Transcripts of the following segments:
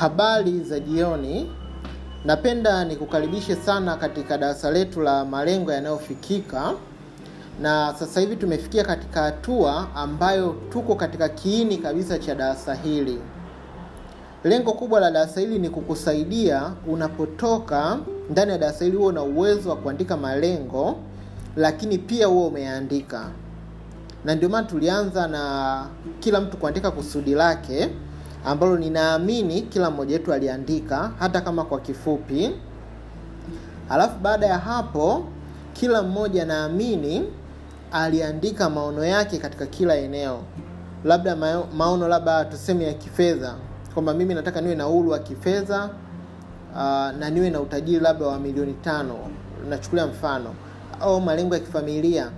Habari za jioni. Napenda nikukaribishe sana katika darasa letu la malengo yanayofikika, na sasa hivi tumefikia katika hatua ambayo tuko katika kiini kabisa cha darasa hili. Lengo kubwa la darasa hili ni kukusaidia unapotoka ndani ya darasa hili huwe na uwezo wa kuandika malengo, lakini pia huwe umeandika, na ndio maana tulianza na kila mtu kuandika kusudi lake ambalo ninaamini kila mmoja wetu aliandika hata kama kwa kifupi. Alafu baada ya hapo, kila mmoja naamini aliandika maono yake katika kila eneo, labda maono labda tuseme ya kifedha, kwamba mimi nataka niwe na uhuru wa kifedha uh, na niwe na utajiri labda wa milioni tano, nachukulia mfano, au malengo ya kifamilia,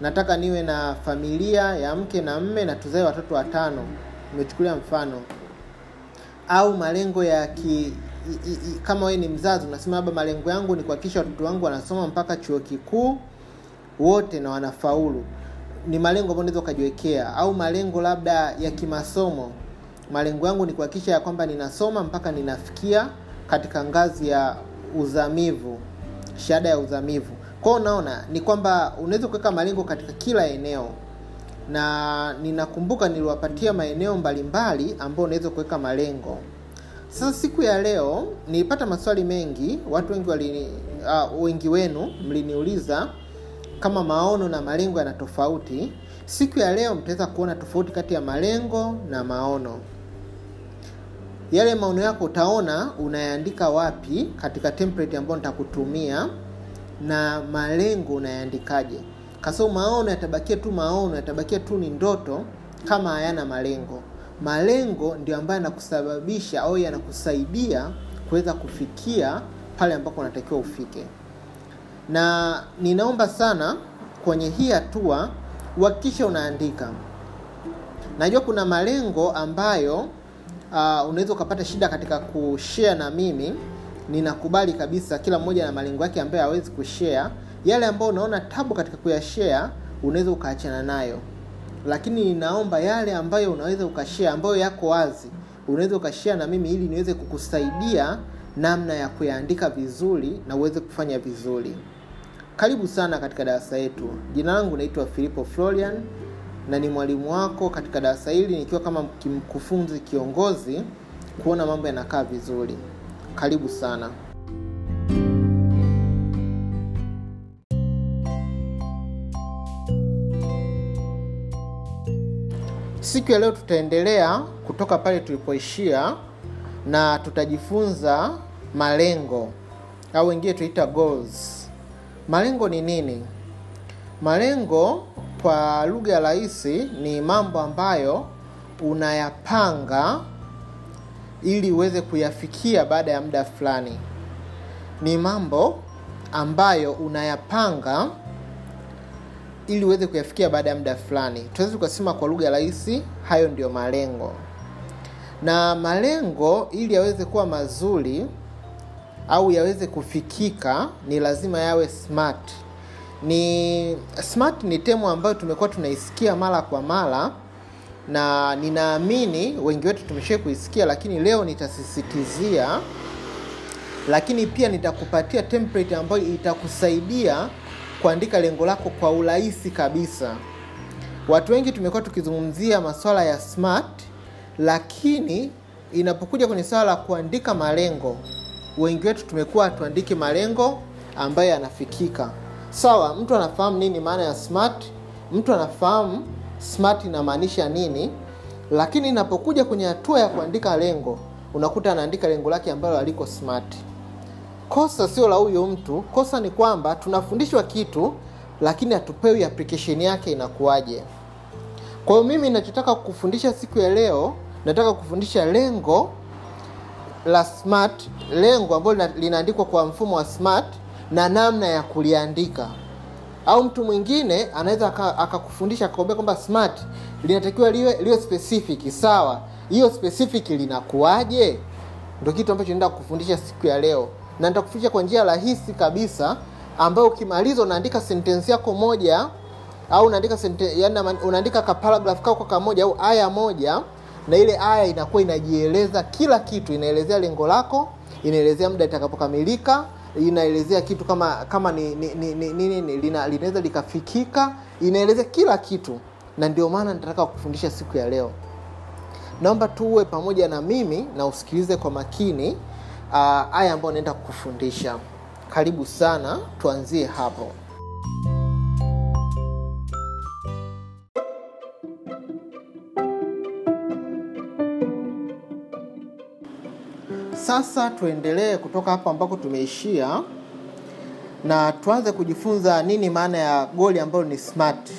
nataka niwe na familia ya mke na mme na tuzae watoto watano, nimechukulia mfano au malengo ya ki, i, i, kama wewe ni mzazi unasema labda malengo yangu ni kuhakikisha watoto wangu wanasoma mpaka chuo kikuu wote na wanafaulu. Ni malengo ambayo unaweza ukajiwekea, au malengo labda ya kimasomo. Malengo yangu ni kuhakikisha ya kwamba ninasoma mpaka ninafikia katika ngazi ya uzamivu, shahada ya uzamivu. kwao unaona ni kwamba unaweza kuweka malengo katika kila eneo na ninakumbuka niliwapatia maeneo mbalimbali ambayo unaweza kuweka malengo. Sasa siku ya leo nilipata maswali mengi, watu wengi wali, uh, wengi wenu mliniuliza kama maono na malengo yana tofauti. Siku ya leo mtaweza kuona tofauti kati ya malengo na maono. Yale maono yako utaona unayaandika wapi katika template ambayo nitakutumia, na malengo unayaandikaje kwa maono yatabakia tu maono, yatabakia tu ni ndoto kama hayana malengo. Malengo ndio ambayo yanakusababisha au yanakusaidia kuweza kufikia pale ambapo unatakiwa ufike. Na ninaomba sana kwenye hii hatua uhakikishe unaandika. Najua kuna malengo ambayo uh, unaweza ukapata shida katika kushare na mimi. Ninakubali kabisa, kila mmoja na malengo yake ambayo hawezi kushare yale ambayo unaona tabu katika kuyashare unaweza ukaachana nayo, lakini ninaomba yale ambayo unaweza ukashare, ambayo yako wazi, unaweza ukashare na mimi ili niweze kukusaidia namna ya kuyaandika vizuri na uweze kufanya vizuri. Karibu sana katika darasa yetu. Jina langu naitwa Filipo Florian na ni mwalimu wako katika darasa hili, nikiwa kama mkufunzi kiongozi, kuona mambo yanakaa vizuri. Karibu sana. Siku ya leo tutaendelea kutoka pale tulipoishia na tutajifunza malengo au wengine tunaita goals. Malengo ni nini? Malengo kwa lugha ya rahisi ni mambo ambayo unayapanga ili uweze kuyafikia baada ya muda fulani. Ni mambo ambayo unayapanga ili uweze kuyafikia baada ya muda fulani. Tunaweza tukasema kwa lugha rahisi, hayo ndio malengo. Na malengo ili yaweze kuwa mazuri au yaweze kufikika, ni lazima yawe smart. Ni smart ni temu ambayo tumekuwa tunaisikia mara kwa mara, na ninaamini wengi wetu tumesha kuisikia, lakini leo nitasisitizia, lakini pia nitakupatia template ambayo itakusaidia kuandika lengo lako kwa urahisi kabisa. Watu wengi tumekuwa tukizungumzia masuala ya smart, lakini inapokuja kwenye swala la kuandika malengo, wengi wetu tumekuwa tuandike malengo ambayo yanafikika. Sawa, mtu anafahamu nini maana ya smart, mtu anafahamu smart inamaanisha nini, lakini inapokuja kwenye hatua ya kuandika lengo, unakuta anaandika lengo lake ambalo haliko smart. Kosa sio la huyu mtu, kosa ni kwamba tunafundishwa kitu lakini hatupewi application yake inakuwaje. Kwa hiyo mimi ninachotaka kufundisha siku ya leo, nataka kufundisha lengo la smart, lengo ambalo linaandikwa kwa mfumo wa smart na namna ya kuliandika. Au mtu mwingine anaweza akakufundisha akakwambia kwamba smart linatakiwa liwe liwe specific. Sawa, hiyo specific linakuwaje? Ndio kitu ambacho naenda kukufundisha siku ya leo na nitakufundisha kwa njia rahisi kabisa ambayo ukimaliza unaandika sentensi yako moja au unaandika yani unaandika ka paragraph kako kamoja au aya moja na ile aya inakuwa inajieleza kila kitu. Inaelezea lengo lako inaelezea muda itakapokamilika inaelezea kitu kama kama ni, ni, ni, ni, ni, ni, lina, linaweza likafikika inaelezea kila kitu. Na ndio maana nitataka kufundisha siku ya leo. Naomba tuwe pamoja na mimi na usikilize kwa makini uh, aya ambayo naenda kukufundisha karibu sana tuanzie hapo. Sasa tuendelee kutoka hapo ambako tumeishia na tuanze kujifunza nini maana ya goli ambalo ni smart.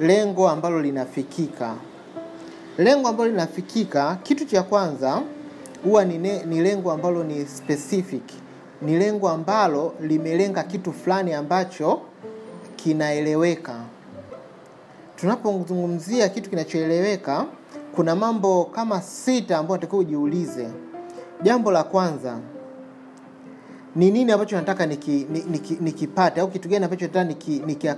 Lengo ambalo linafikika. Lengo ambalo linafikika kitu cha kwanza huwa ni, lengo ambalo ni specific. Ni lengo ambalo limelenga kitu fulani ambacho kinaeleweka. Tunapozungumzia kitu kinachoeleweka kuna mambo kama sita ambayo natakiwa ujiulize. Jambo la kwanza ni nini ambacho nataka nikipate niki, niki, niki au kitu gani ambacho nataka niki, niki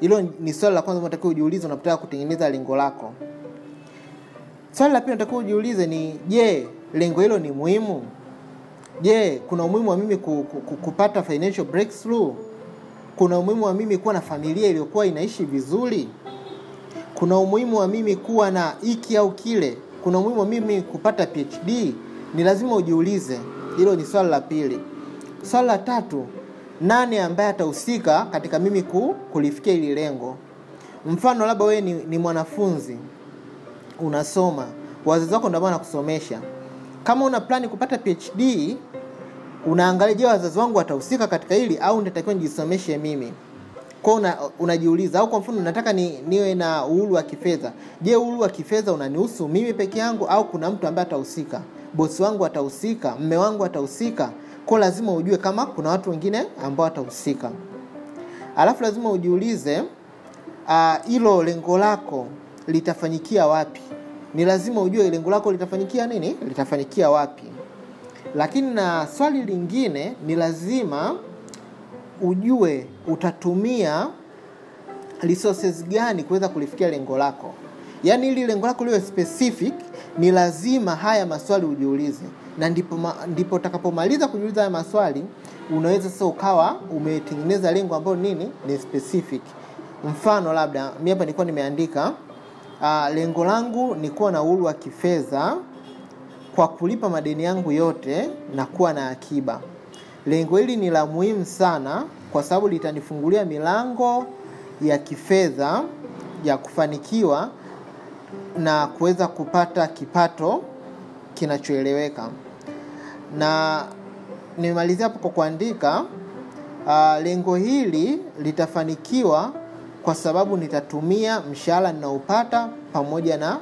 hilo ni swali la kwanza unatakiwa ujiulize unapotaka kutengeneza lengo lako swali la pili unatakiwa ujiulize ni je lengo hilo ni muhimu? Je kuna umuhimu wa mimi ku, ku, kupata financial breakthrough? Kuna umuhimu wa mimi kuwa na familia iliyokuwa inaishi vizuri? Kuna umuhimu wa mimi kuwa na hiki au kile? Kuna umuhimu wa mimi kupata phd ni lazima ujiulize. Hilo ni swali la pili. Swali la tatu nani ambaye atahusika katika mimi ku, kulifikia hili lengo? Mfano labda wewe ni, ni mwanafunzi unasoma wazazi wako ndio wanakusomesha kama una plani kupata phd unaangalia je wazazi wangu watahusika katika hili au nitatakiwa nijisomeshe mimi? Kwao una, au kwa mfano nataka ni, niwe na uhuru wa kifedha. Je uhuru wa kifedha unanihusu mimi peke yangu au kuna mtu ambaye atahusika? Bosi wangu atahusika mme wangu atahusika? Ko lazima ujue kama kuna watu wengine ambao watahusika. Alafu lazima ujiulize hilo uh, lengo lako litafanyikia wapi? Ni lazima ujue lengo lako litafanyikia nini? Litafanyikia wapi? Lakini na swali lingine ni lazima ujue utatumia resources gani kuweza kulifikia lengo lako. Yaani ili lengo lako liwe specific ni lazima haya maswali ujiulize. Na ndipo, ndipo utakapomaliza kujiuliza haya maswali unaweza sasa ukawa umetengeneza lengo ambalo nini? Ni specific. Mfano labda mi hapa nilikuwa nimeandika uh, lengo langu ni kuwa na uhuru wa kifedha kwa kulipa madeni yangu yote na kuwa na akiba. Lengo hili ni la muhimu sana kwa sababu litanifungulia milango ya kifedha ya kufanikiwa na kuweza kupata kipato kinachoeleweka. Na nimemalizia hapo kwa kuandika uh, lengo hili litafanikiwa kwa sababu nitatumia mshahara ninaopata pamoja na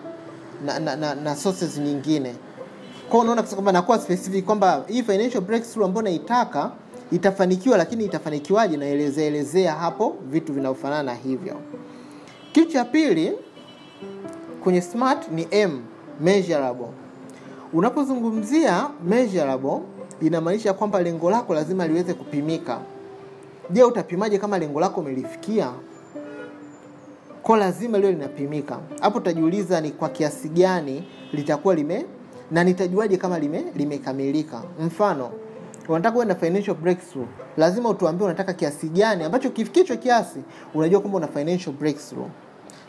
na, na, na, na sources nyingine. Kwao unaona kwamba nakuwa specific kwamba hii financial breakthrough ambayo naitaka itafanikiwa lakini itafanikiwaje naelezeelezea hapo vitu vinavyofanana na hivyo. Kitu cha pili kwenye smart ni m measurable. Unapozungumzia measurable inamaanisha kwamba lengo lako lazima liweze kupimika. Je utapimaje kama lengo lako umelifikia ko lazima liwe linapimika. Hapo utajiuliza ni kwa kiasi gani litakuwa lime na nitajuaje kama lime limekamilika. Mfano unataka uwe na financial breakthrough lazima utuambie unataka kiasi gani ambacho ukifikia hicho kiasi unajua kwamba una financial breakthrough.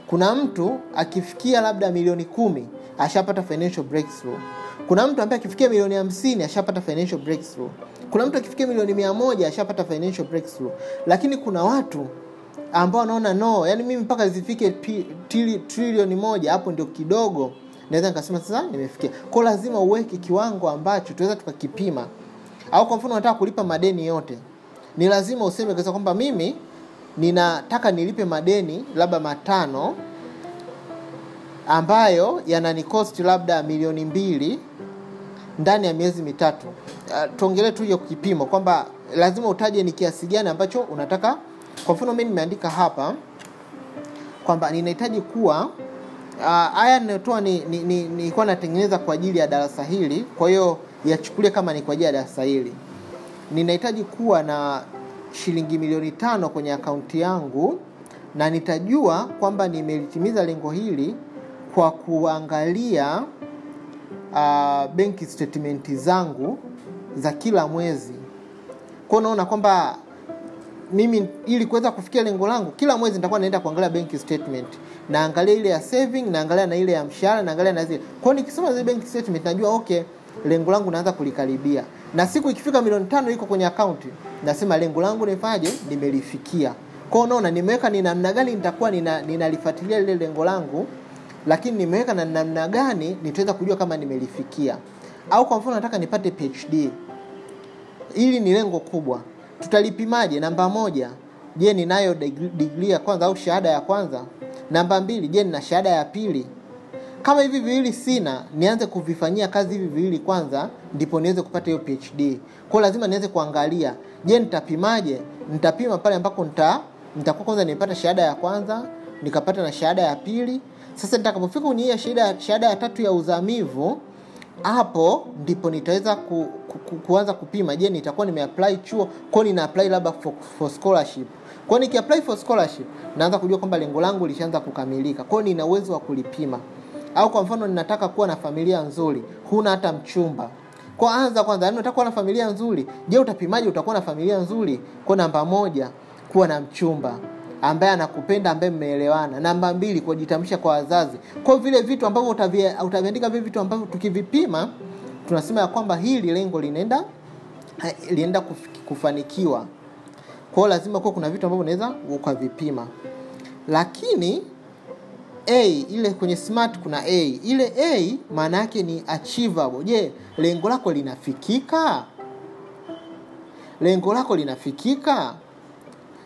Kuna mtu akifikia labda milioni kumi ashapata financial breakthrough. Kuna mtu ambaye akifikia milioni hamsini ashapata financial breakthrough. Kuna mtu akifikia milioni mia moja ashapata financial breakthrough. Lakini kuna watu ambao anaona no yani mimi mpaka zifike trilioni moja hapo ndio kidogo naweza nikasema sasa nimefikia. Ko lazima uweke kiwango ambacho tunaweza tukakipima. Au kwa mfano unataka kulipa madeni yote ni lazima useme kasa kwamba mimi ninataka nilipe madeni labda matano ambayo yananikosti labda milioni mbili ndani ya miezi mitatu. Uh, tuongelee tu hiyo kipimo kwamba lazima utaje ni kiasi gani ambacho unataka kwa mfano mi nimeandika hapa kwamba ninahitaji kuwa haya uh, ninayotoa ni, ni, ni, natengeneza kwa ajili ya darasa hili kwa hiyo yachukulie kama ni kwa ajili ya darasa hili. Ninahitaji kuwa na shilingi milioni tano kwenye akaunti yangu na nitajua kwamba nimelitimiza lengo hili kwa kuangalia uh, benki statement zangu za kila mwezi. Kwao unaona kwamba mimi ili kuweza kufikia lengo langu kila mwezi nitakuwa naenda kuangalia bank statement. Naangalia ile ya saving naangalia na ile ya mshahara naangalia na zile. Kwao nikisoma zile bank statement najua okay lengo langu naanza kulikaribia. Na siku ikifika milioni tano iko kwenye akaunti nasema lengo langu nifanyaje? Nimelifikia. Kwao unaona nimeweka ni namna gani nitakuwa nina, ninalifuatilia lile lengo langu lakini nimeweka na namna gani nitaweza kujua kama nimelifikia. Au kwa mfano nataka nipate phd hili ni lengo kubwa tutalipimaje? Namba moja. Je ninayo digri digri ya kwanza au shahada ya kwanza? Namba mbili. Je nina shahada ya pili? Kama hivi viwili sina nianze kuvifanyia kazi hivi viwili kwanza ndipo niweze kupata hiyo phd kwao lazima niweze kuangalia. Je nitapimaje? Nitapima pale ambako nita nitakuwa kwanza nimepata shahada ya kwanza nikapata na shahada ya pili. Sasa nitakapofika kwenye shahada shahada ya tatu ya uzamivu hapo ndipo nitaweza ku, ku, ku, kuanza kupima je nitakuwa nimeapply chuo? Kwao nina apply labda for, for scholarship? Kwao nikiapply for scholarship naanza kujua kwamba lengo langu lishaanza kukamilika. Kwao nina uwezo wa kulipima? Au kwa mfano ninataka kuwa na familia nzuri huna hata mchumba. Kwa anza kwanza yani unataka kuwa na familia nzuri je utapimaje utakuwa na familia nzuri? Kwa namba moja kuwa na mchumba ambaye anakupenda ambaye mmeelewana. Namba mbili kujitambulisha kwa wazazi. Kwa vile vitu ambavyo utaviandika vile vitu ambavyo tukivipima tunasema ya kwamba hili lengo linaenda linaenda kufanikiwa. Kwao lazima kuwa kuna vitu ambavyo unaweza ukavipima. Lakini a ile kwenye smart kuna a. Ile a maana yake ni achievable. Je lengo lako linafikika? Lengo lako linafikika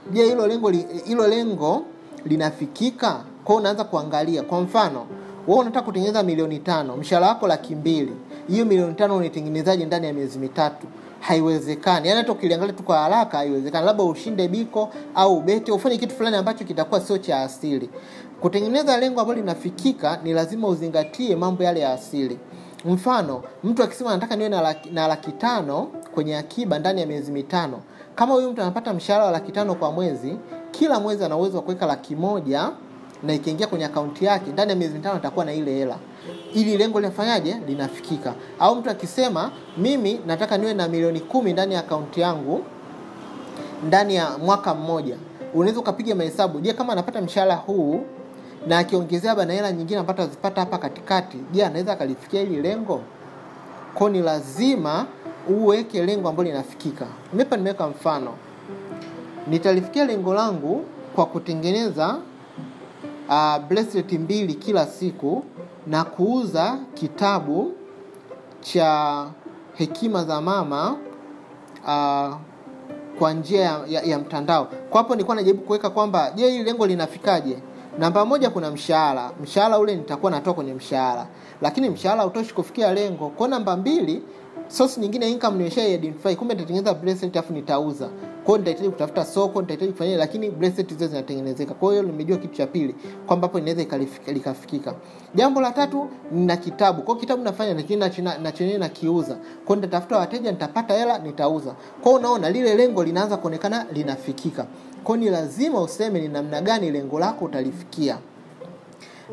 je hilo lengo hilo lengo linafikika? Kwao unaanza kuangalia. Kwa mfano we unataka kutengeneza milioni tano mshahara wako laki mbili. Hiyo milioni tano unaitengenezaje ndani ya miezi mitatu? Haiwezekani. Yaani hata ukiliangalia tu kwa haraka haiwezekani. Labda ushinde biko au ubete ufanye kitu fulani ambacho kitakuwa sio cha asili. Kutengeneza lengo ambalo linafikika ni lazima uzingatie mambo yale ya asili. Mfano mtu akisema anataka niwe na laki, na laki tano kwenye akiba ndani ya miezi mitano kama huyu mtu anapata mshahara wa laki tano kwa mwezi kila mwezi ana uwezo wa kuweka laki moja na ikiingia kwenye akaunti yake ndani ya miezi mitano atakuwa na ile hela. Ili lengo linafanyaje linafikika. Au mtu akisema mimi nataka niwe na milioni kumi ndani ya akaunti yangu ndani ya mwaka mmoja. Unaweza ukapiga mahesabu je kama anapata mshahara huu na akiongezea bana hela nyingine apata azipata hapa katikati je anaweza akalifikia hili lengo? Ko ni lazima uweke lengo ambalo linafikika. Mipa nimeweka mfano. Nitalifikia lengo langu kwa kutengeneza uh, bracelet mbili kila siku na kuuza kitabu cha hekima za mama uh, kwa njia ya, ya, ya mtandao. Kwa hapo nilikuwa najaribu kuweka kwamba je hili lengo linafikaje? Namba moja kuna mshahara. Mshahara ule nitakuwa natoa kwenye mshahara. Lakini mshahara hautoshi kufikia lengo. Kwa namba mbili source nyingine ya income nimesha identify. Kumbe nitatengeneza bracelet afu nitauza. Kwao nitahitaji kutafuta soko nitahitaji kufanya lakini bracelet hizo zinatengenezeka. Kwa hiyo nimejua kitu cha pili kwamba hapo inaweza likafikika. Jambo la tatu na kitabu. Kwao kitabu nafanya lakini na- nakiuza. Kwao nitatafuta wateja nitapata hela nitauza. Kwao unaona lile lengo linaanza kuonekana linafikika. Kwao ni lazima useme ni namna gani lengo lako utalifikia.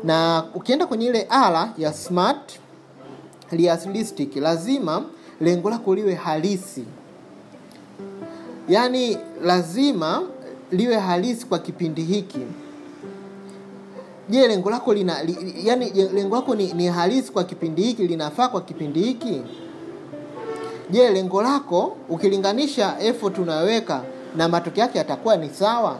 Na ukienda kwenye ile ala ya smart realistic lazima lengo lako liwe halisi. Yaani lazima liwe halisi kwa kipindi hiki. Je lengo lako lina li, yani lengo lako ni, ni halisi kwa kipindi hiki linafaa kwa kipindi hiki? Je lengo lako ukilinganisha effort unayoweka na matokeo yake yatakuwa ni sawa?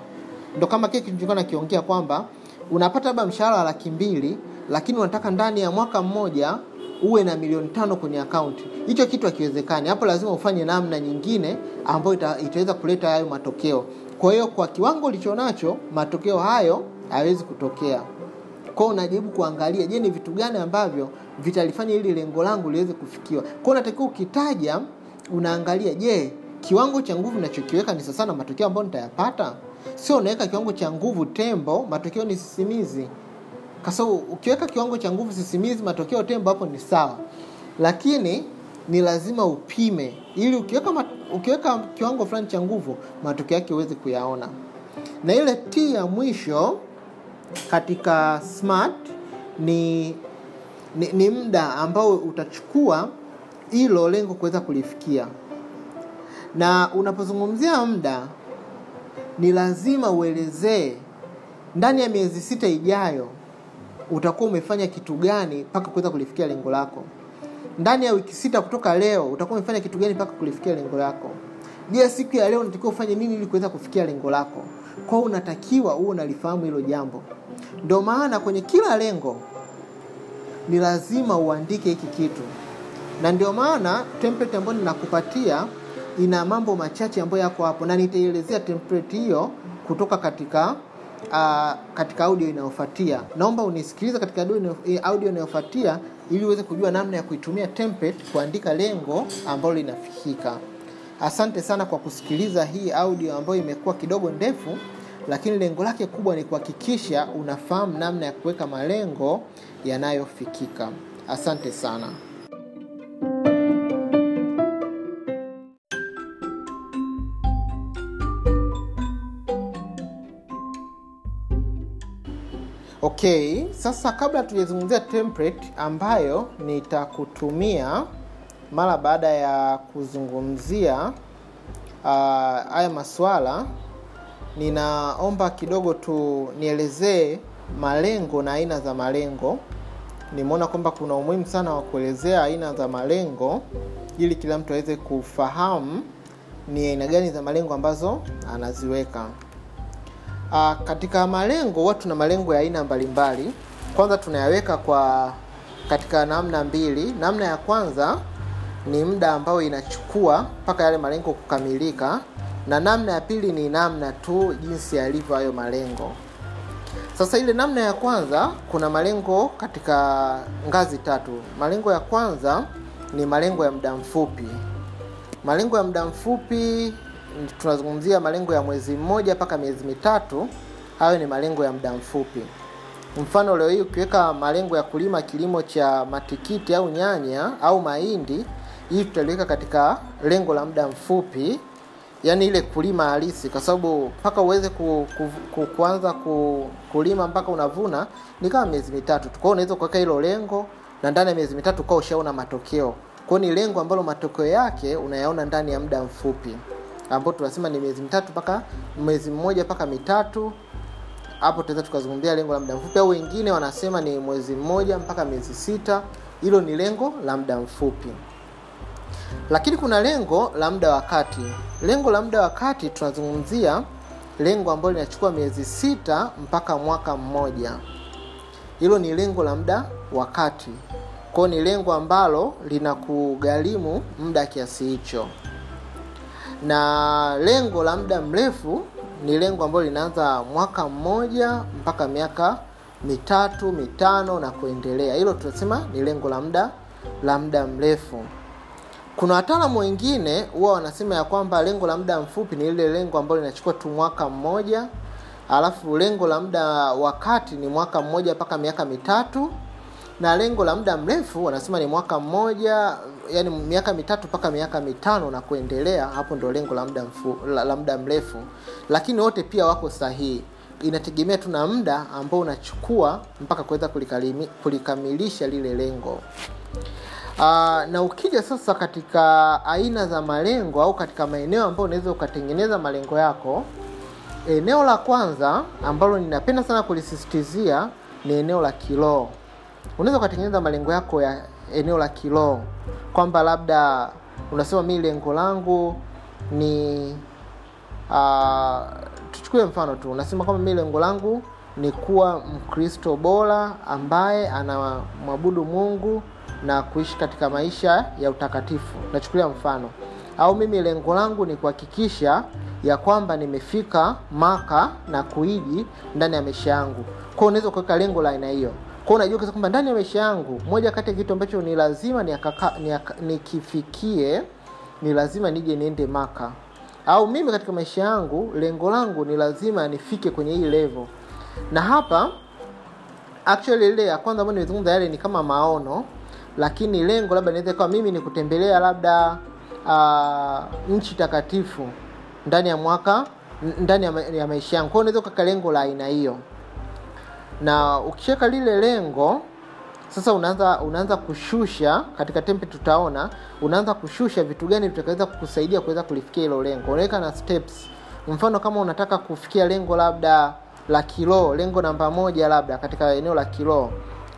Ndo kama kile kilichokuwa nakiongea kwamba unapata labda mshahara wa laki mbili lakini unataka ndani ya mwaka mmoja uwe na milioni tano kwenye akaunti hicho kitu hakiwezekani. Hapo lazima ufanye namna nyingine ambayo ita, itaweza kuleta hayo matokeo. Kwa hiyo kwa kiwango ulichonacho, matokeo hayo hayawezi kutokea. Kwa unajaribu kuangalia je ni vitu gani ambavyo vitalifanya ili lengo langu liweze kufikiwa. Kwa unatakiwa ukitaja unaangalia je kiwango cha nguvu nachokiweka ni sasa matokeo ambayo nitayapata? Sio unaweka kiwango cha nguvu tembo matokeo ni sisimizi kwa sababu ukiweka kiwango cha nguvu sisimizi matokeo tembo hapo ni sawa. Lakini ni lazima upime. Ili ukiweka, mat, ukiweka kiwango fulani cha nguvu matokeo yake uweze kuyaona. Na ile t ya mwisho katika smart ni, ni, ni muda ambao utachukua hilo lengo kuweza kulifikia. Na unapozungumzia muda ni lazima uelezee ndani ya miezi sita ijayo utakuwa umefanya kitu gani mpaka kuweza kulifikia lengo lako. Ndani ya wiki sita kutoka leo utakuwa umefanya kitu gani mpaka kulifikia lengo lako. Je siku ya leo unatakiwa ufanye nini ili kuweza kufikia lengo lako? Kwao unatakiwa huo unalifahamu hilo jambo. Ndio maana kwenye kila lengo ni lazima uandike hiki kitu. Na ndio maana template ambayo ninakupatia ina mambo machache ambayo yako hapo na nitaielezea template hiyo kutoka katika uh, katika audio inayofuatia. Naomba unisikilize katika audio inayofuatia ili uweze kujua namna ya kuitumia template kuandika lengo ambalo linafikika. Asante sana kwa kusikiliza hii audio ambayo imekuwa kidogo ndefu lakini lengo lake kubwa ni kuhakikisha unafahamu namna ya kuweka malengo yanayofikika. Asante sana okay sasa kabla tujazungumzia template ambayo nitakutumia mara baada ya kuzungumzia uh, haya maswala ninaomba kidogo tu nielezee malengo na aina za malengo. Nimeona kwamba kuna umuhimu sana wa kuelezea aina za malengo ili kila mtu aweze kufahamu ni aina gani za malengo ambazo anaziweka uh, katika malengo huwa tuna malengo ya aina mbalimbali. Kwanza tunayaweka kwa katika namna mbili. Namna ya kwanza ni muda ambao inachukua mpaka yale malengo kukamilika. Na namna ya pili ni namna tu jinsi yalivyo hayo malengo. Sasa ile namna ya kwanza kuna malengo katika ngazi tatu. Malengo ya kwanza ni malengo ya muda mfupi. Malengo ya muda mfupi tunazungumzia malengo ya mwezi mmoja mpaka miezi mitatu. Hayo ni malengo ya muda mfupi. Mfano leo hii ukiweka malengo ya kulima kilimo cha matikiti au nyanya au mahindi hii tutaliweka katika lengo la muda mfupi yaani ile kulima halisi. Kwa sababu mpaka uweze ku, ku, ku, kuanza ku, kulima mpaka unavuna ni kama miezi mitatu kwao unaweza kuweka hilo lengo na ndani ya miezi mitatu ukawa ushaona matokeo. Kwao ni lengo ambalo matokeo yake unayaona ndani ya muda mfupi ambao tunasema ni miezi mitatu mpaka mwezi mmoja mpaka mitatu. Hapo tunaweza tukazungumzia lengo la muda mfupi au wengine wanasema ni mwezi mmoja mpaka miezi sita. Hilo ni lengo la muda mfupi. Lakini kuna lengo la muda wa lengo la muda wa tunazungumzia lengo ambalo linachukua miezi sita mpaka mwaka mmoja. Hilo ni lengo la muda wa kati. Kwao ni lengo ambalo linakugharimu muda kiasi hicho na lengo la muda mrefu ni lengo ambalo linaanza mwaka mmoja mpaka miaka mitatu mitano na kuendelea. Hilo tunasema ni lengo la muda la muda mrefu. Kuna wataalamu wengine huwa wanasema ya kwamba lengo la muda mfupi ni lile lengo ambalo linachukua tu mwaka mmoja alafu lengo la muda wa kati ni mwaka mmoja mpaka miaka mitatu na lengo la muda mrefu wanasema ni mwaka mmoja yani miaka mitatu mpaka miaka mitano na kuendelea. Hapo ndio lengo la muda la, la mrefu. Lakini wote pia wako sahihi. Inategemea tu na muda ambao unachukua mpaka kuweza kulikamilisha lile lengo. Uh, na ukija sasa katika aina za malengo au katika maeneo ambayo unaweza ukatengeneza malengo yako eneo la kwanza ambalo ninapenda sana kulisisitizia ni eneo la kiroho unaweza ukatengeneza malengo yako ya eneo la kiroho kwamba labda unasema mi lengo langu ni uh, tuchukue mfano tu unasema kwamba mi lengo langu ni kuwa mkristo bora ambaye anamwabudu mungu na kuishi katika maisha ya utakatifu. Nachukulia mfano. Au mimi lengo langu ni kuhakikisha ya kwamba nimefika maka na kuiji ndani ya maisha yangu. Kwao unaweza kuweka lengo la aina hiyo kwao unajua kwamba ndani ya maisha yangu moja kati ya kitu ambacho ni lazima nikifikie ni, ni lazima nije niende maka. Au mimi katika maisha yangu lengo langu ni lazima nifike kwenye hii level. Na hapa actually ile ya kwanza ambayo nimezungumza yale ni kama maono lakini lengo labda inaweza ikawa mimi ni kutembelea labda uh, nchi takatifu ndani ya mwaka ndani ya, ma, ya maisha yangu. Kwao unaweza ukaka lengo la aina hiyo na ukishaweka lile lengo sasa unaanza unaanza kushusha katika tempe tutaona unaanza kushusha vitu gani vitakaweza kukusaidia kuweza kulifikia hilo lengo. Unaweka na steps. Mfano kama unataka kufikia lengo labda la kilo lengo namba moja labda katika eneo la kilo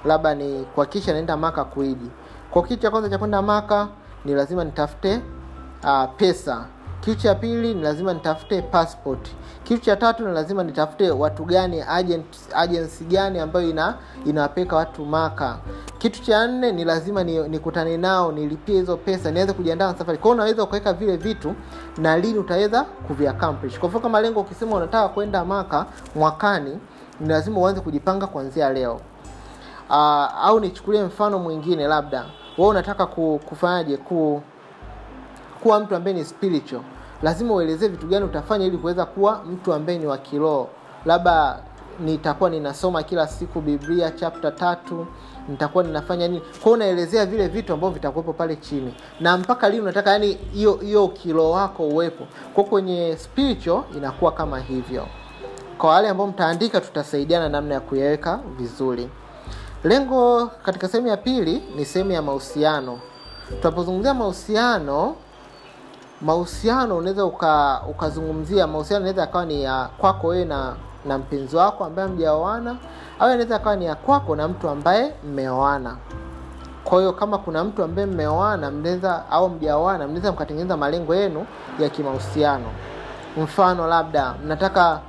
labda ni kuhakikisha naenda maka kuiji kwa kitu cha kwanza cha kwenda maka ni lazima nitafute uh, pesa kitu cha pili ni lazima nitafute passport. Kitu cha tatu ni lazima nitafute watu gani agent agency gani ambayo ina inawapeka watu maka. Kitu cha nne ni lazima ni- nikutane nao nilipie hizo pesa niweze kujiandaa na safari. Kwao unaweza ukaweka vile vitu na lini utaweza kuviaccomplish. Kwa kama lengo ukisema unataka kwenda maka mwakani ni lazima uanze kujipanga kuanzia leo. Uh, au nichukulie mfano mwingine labda. Wewe unataka ku, kufanyaje ku kuwa mtu ambaye ni spiritual. Lazima uelezee vitu gani utafanya ili kuweza kuwa mtu ambaye ni wa kiroho. Labda nitakuwa ninasoma kila siku biblia chapta tatu nitakuwa ninafanya nini. Kwao unaelezea vile vitu ambavyo vitakuwepo pale chini. Na mpaka lini unataka yani hiyo hiyo kiroho wako uwepo. Kwa kwenye spiritual inakuwa kama hivyo. Kwa wale ambao mtaandika tutasaidiana namna ya kuyaweka vizuri. Lengo katika sehemu ya pili ni sehemu ya mahusiano. Tunapozungumzia mahusiano mahusiano unaweza uka, ukazungumzia mahusiano inaweza akawa ni ya kwako wewe na na mpenzi wako ambaye mjaoana au anaweza akawa ni ya kwako na mtu ambaye mmeoana. Kwa hiyo kama kuna mtu ambaye mmeoana mnaweza au mjaoana mnaweza mkatengeneza malengo yenu ya kimahusiano. Mfano labda mnataka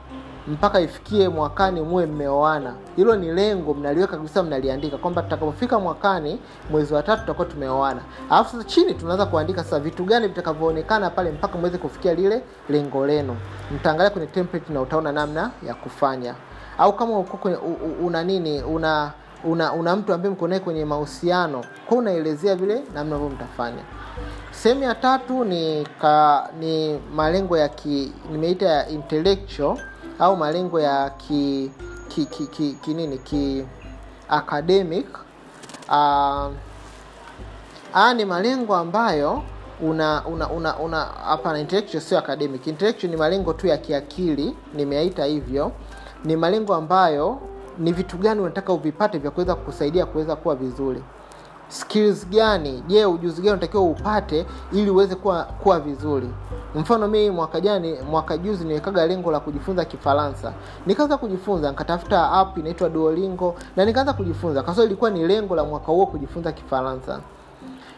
mpaka ifikie mwakani muwe mmeoana. Hilo ni lengo mnaliweka kabisa mnaliandika kwamba tutakapofika mwakani mwezi wa tatu tutakuwa tumeoana. Alafu sasa chini tunaanza kuandika sasa vitu gani vitakavyoonekana pale mpaka mweze kufikia lile lengo leno. mtaangalia kwenye template na utaona namna ya kufanya. Au kama uko kwenye, una nini una una, una mtu ambaye mko naye kwenye mahusiano kwa unaelezea vile namna ambavyo mtafanya. Sehemu ya tatu ni ka, ni malengo ya ki nimeita ya intellectual au malengo ya ki ki ki, ki, ki nini ki academic uh, ni malengo ambayo una una una una hapana intellectual sio academic. Intellectual ni malengo tu ya kiakili nimeaita hivyo. Ni malengo ambayo ni vitu gani unataka uvipate vya kuweza kukusaidia kuweza kuwa vizuri. Skills gani? Je ujuzi gani unatakiwa upate ili uweze kuwa kuwa vizuri mfano mi mwaka jani mwaka juzi niwekaga lengo la kujifunza kifaransa. Nikaanza kujifunza nikatafuta app inaitwa duolingo na nikaanza kujifunza. Sababu ilikuwa ni lengo la mwaka huo kujifunza kifaransa.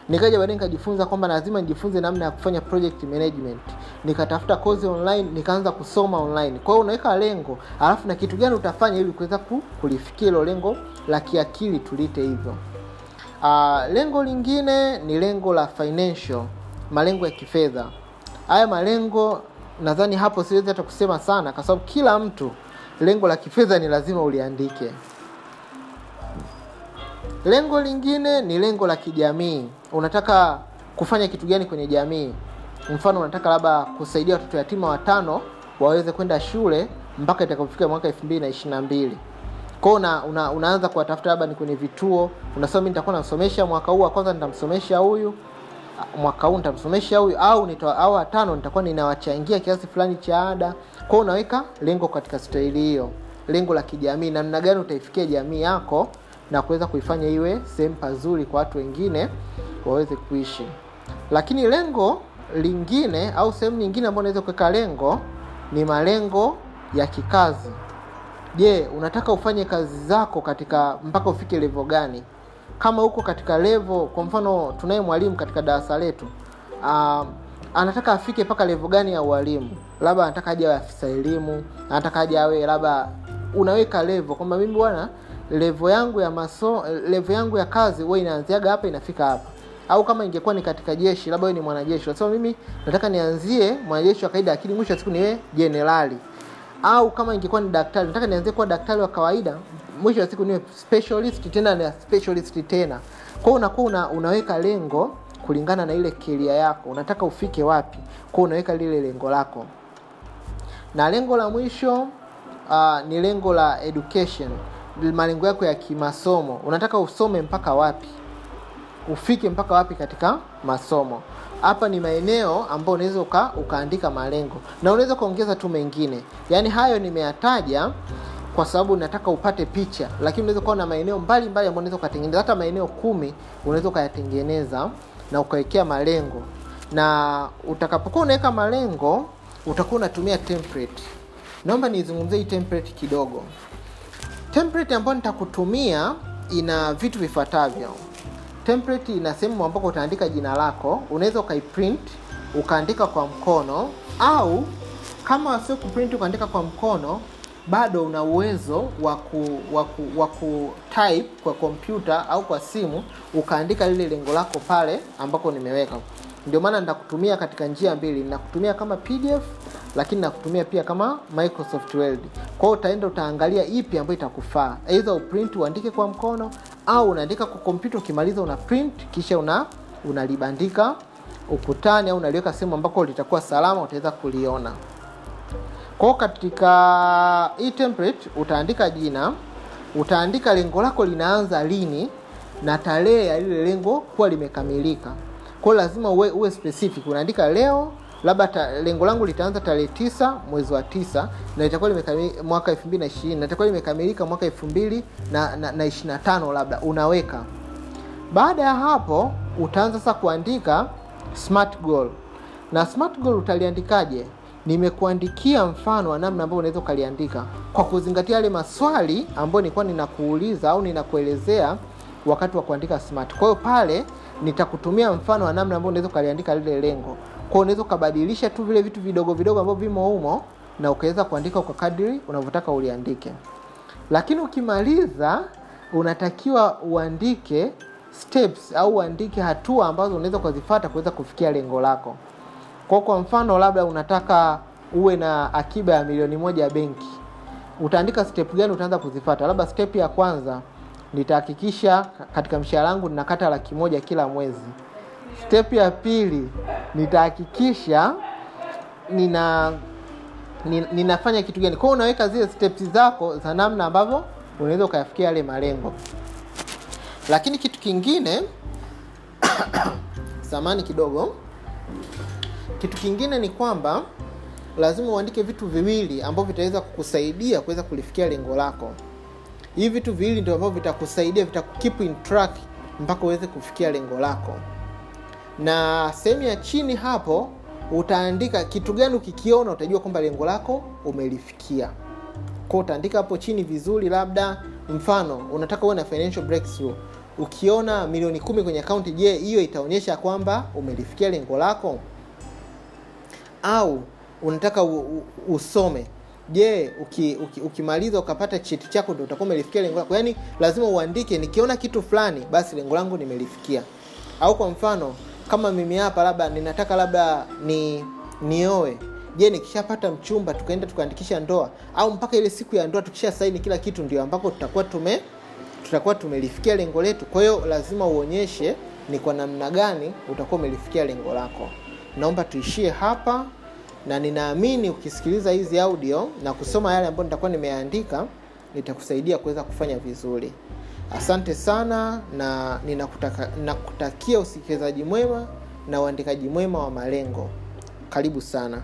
Nikaja baadaye nikajifunza kwamba lazima nijifunze namna ya kufanya project management. Nikatafuta kozi online nikaanza kusoma online. Kwa hiyo unaweka lengo alafu na kitu gani utafanya ili kuweza kulifikia hilo lengo la kiakili tulite hivyo. Uh, lengo lingine ni lengo la financial malengo ya kifedha haya malengo nadhani hapo siwezi hata kusema sana kwa sababu kila mtu lengo la kifedha ni lazima uliandike. Lengo lingine ni lengo la kijamii. Unataka kufanya kitu gani kwenye jamii? Mfano unataka labda kusaidia watoto yatima watano waweze kwenda shule mpaka itakapofika mwaka elfu mbili na ishiri na mbili. Una, una, unaanza kuwatafuta labda ni kwenye vituo unasema mi nitakuwa namsomesha mwaka huu wa kwanza nitamsomesha huyu mwaka huu nitamsomesha huyu au au watano nitakuwa ninawachangia kiasi fulani cha ada. Kwao unaweka lengo katika staili hiyo lengo la kijamii namna gani utaifikia jamii yako na kuweza kuifanya iwe sehemu pazuri kwa watu wengine waweze kuishi. Lakini lengo lingine au sehemu nyingine ambayo unaweza kuweka lengo ni malengo ya kikazi. Je unataka ufanye kazi zako katika mpaka ufike levo gani kama huko katika levo kwa mfano tunaye mwalimu katika darasa letu uh, anataka afike mpaka levo gani ya ualimu? Labda anataka aje awe afisa elimu anataka aje awe labda unaweka levo kwamba mimi bwana levo yangu ya maso levo yangu ya kazi huwa inaanziaga hapa inafika hapa. Au kama ingekuwa ni katika jeshi labda ni mwanajeshi unasema mimi nataka nianzie mwanajeshi wa kaida lakini mwisho wa siku niwe jenerali au kama ingekuwa ni daktari nataka nianzie kuwa daktari wa kawaida mwisho wa siku niwe specialist tena na specialist tena. Kwao unakuwa una, unaweka lengo kulingana na ile keria yako. Unataka ufike wapi? Kwao unaweka lile lengo lako. Na lengo la mwisho uh, ni lengo la education. Malengo yako ya kimasomo. Unataka usome mpaka wapi? Ufike mpaka wapi katika masomo hapa ni maeneo ambayo unaweza uka, ukaandika malengo. Na unaweza ukaongeza tu mengine. Yaani hayo nimeyataja kwa sababu nataka upate picha. Lakini unaweza kuwa na maeneo mbalimbali ambayo unaweza ukatengeneza. Hata maeneo kumi unaweza ukayatengeneza na ukawekea malengo. Na utakapokuwa unaweka malengo utakuwa unatumia template. Naomba nizungumzie hii template kidogo. Template ambayo nitakutumia ina vitu vifuatavyo template ina sehemu ambako utaandika jina lako unaweza ukaiprint ukaandika kwa mkono au kama sio kuprint ukaandika kwa mkono bado una uwezo wa ku, kwa kompyuta au kwa simu ukaandika lile lengo lako pale ambako nimeweka. Ndio maana nitakutumia katika njia mbili ninakutumia kama pdf lakini nakutumia pia kama microsoft word. Kwa utaenda utaangalia ipi ambayo itakufaa. Aidha uprint uandike kwa mkono au unaandika kwa kompyuta ukimaliza una print kisha una unalibandika ukutani au unaliweka sehemu ambako litakuwa salama utaweza kuliona. Kwao katika hii template utaandika jina utaandika lengo lako linaanza lini na tarehe ya lile lengo kuwa limekamilika. Kwao lazima uwe, uwe specific. Unaandika leo labda lengo langu litaanza tarehe tisa mwezi wa tisa na itakuwa limekamilika mwaka elfu mbili na ishirini na itakuwa limekamilika mwaka elfu mbili na, na, na ishirini na tano labda unaweka. Baada ya hapo utaanza sasa kuandika smart goal. Na smart goal utaliandikaje? Nimekuandikia mfano wa namna ambao unaweza ukaliandika. Kwa kuzingatia yale maswali ambayo nilikuwa ninakuuliza au ninakuelezea wakati wa kuandika smart. Kwa hiyo pale nitakutumia mfano wa namna ambao unaweza ukaliandika lile lengo kwao unaweza ukabadilisha tu vile vitu vidogo vidogo ambavyo vimo humo na ukaweza kuandika kwa kadiri unavyotaka uliandike. Lakini ukimaliza unatakiwa uandike steps au uandike hatua ambazo unaweza ukazifata kuweza kufikia lengo lako. Kwa kwa mfano labda unataka uwe na akiba ya milioni moja ya benki. Utaandika step gani utaanza kuzifata labda step ya kwanza nitahakikisha katika mshahara wangu ninakata laki moja kila mwezi step ya pili nitahakikisha nina ni- ninafanya kitu gani. Kwao unaweka zile steps zako za namna ambavyo unaweza ukayafikia yale malengo. Lakini kitu kingine samani kidogo. Kitu kingine ni kwamba lazima uandike vitu viwili ambavyo vitaweza kukusaidia kuweza kulifikia lengo lako. Hivi vitu viwili ndio ambavyo vitakusaidia vitakukeep track mpaka uweze kufikia lengo lako na sehemu ya chini hapo utaandika kitu gani ukikiona utajua kwamba lengo lako umelifikia. Kwa utaandika hapo chini vizuri labda mfano unataka uwe na financial breakthrough. Ukiona milioni kumi kwenye akaunti je hiyo itaonyesha kwamba umelifikia lengo lako? Au unataka u, u, usome. Je uki, uki, ukimaliza ukapata cheti chako ndio utakuwa umelifikia lengo lako? Yaani lazima uandike nikiona kitu fulani basi lengo langu nimelifikia. Au kwa mfano kama mimi hapa labda ninataka labda ni nioe. Je nikishapata mchumba tukaenda tukaandikisha ndoa au mpaka ile siku ya ndoa tukisha saini kila kitu ndio ambako tutakuwa tume tutakuwa tumelifikia lengo letu. Kwa hiyo lazima uonyeshe ni kwa namna gani utakuwa umelifikia lengo lako. Naomba tuishie hapa na ninaamini ukisikiliza hizi audio na kusoma yale ambayo nitakuwa nimeandika itakusaidia kuweza kufanya vizuri asante sana na ninakutaka- usikilizaji mwema na uandikaji mwema wa malengo. Karibu sana